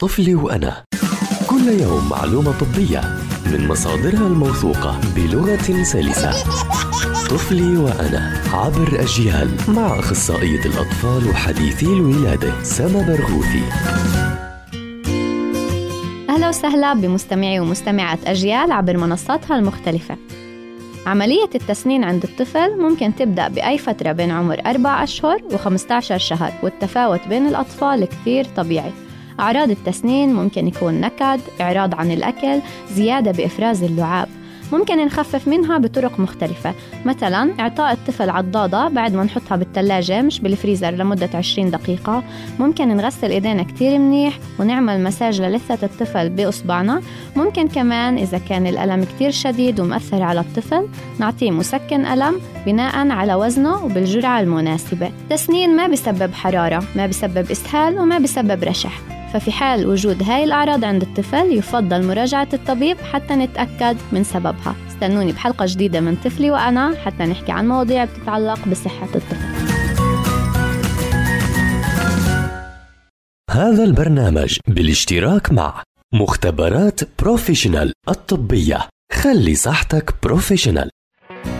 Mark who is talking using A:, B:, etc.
A: طفلي وأنا. كل يوم معلومة طبية من مصادرها الموثوقة بلغة سلسة. طفلي وأنا عبر أجيال مع أخصائية الأطفال وحديثي الولادة سما برغوثي.
B: أهلا وسهلا بمستمعي ومستمعات أجيال عبر منصاتها المختلفة. عملية التسنين عند الطفل ممكن تبدأ بأي فترة بين عمر أربع أشهر و15 شهر والتفاوت بين الأطفال كثير طبيعي. أعراض التسنين ممكن يكون نكد، إعراض عن الأكل، زيادة بإفراز اللعاب. ممكن نخفف منها بطرق مختلفة مثلا إعطاء الطفل عضاضة بعد ما نحطها بالثلاجة مش بالفريزر لمدة 20 دقيقة. ممكن نغسل إيدينا كتير منيح ونعمل مساج للثة الطفل بإصبعنا. ممكن كمان إذا كان الألم كتير شديد ومأثر على الطفل نعطيه مسكن ألم بناء على وزنه وبالجرعة المناسبة. تسنين ما بسبب حرارة ما بسبب إسهال وما بسبب رشح. ففي حال وجود هاي الأعراض عند الطفل يفضل مراجعة الطبيب حتى نتأكد من سببها. استنوني بحلقة جديدة من طفلي وأنا حتى نحكي عن مواضيع بتتعلق بصحة الطفل.
A: هذا البرنامج بالاشتراك مع مختبرات Professional الطبية. خلي صحتك professional.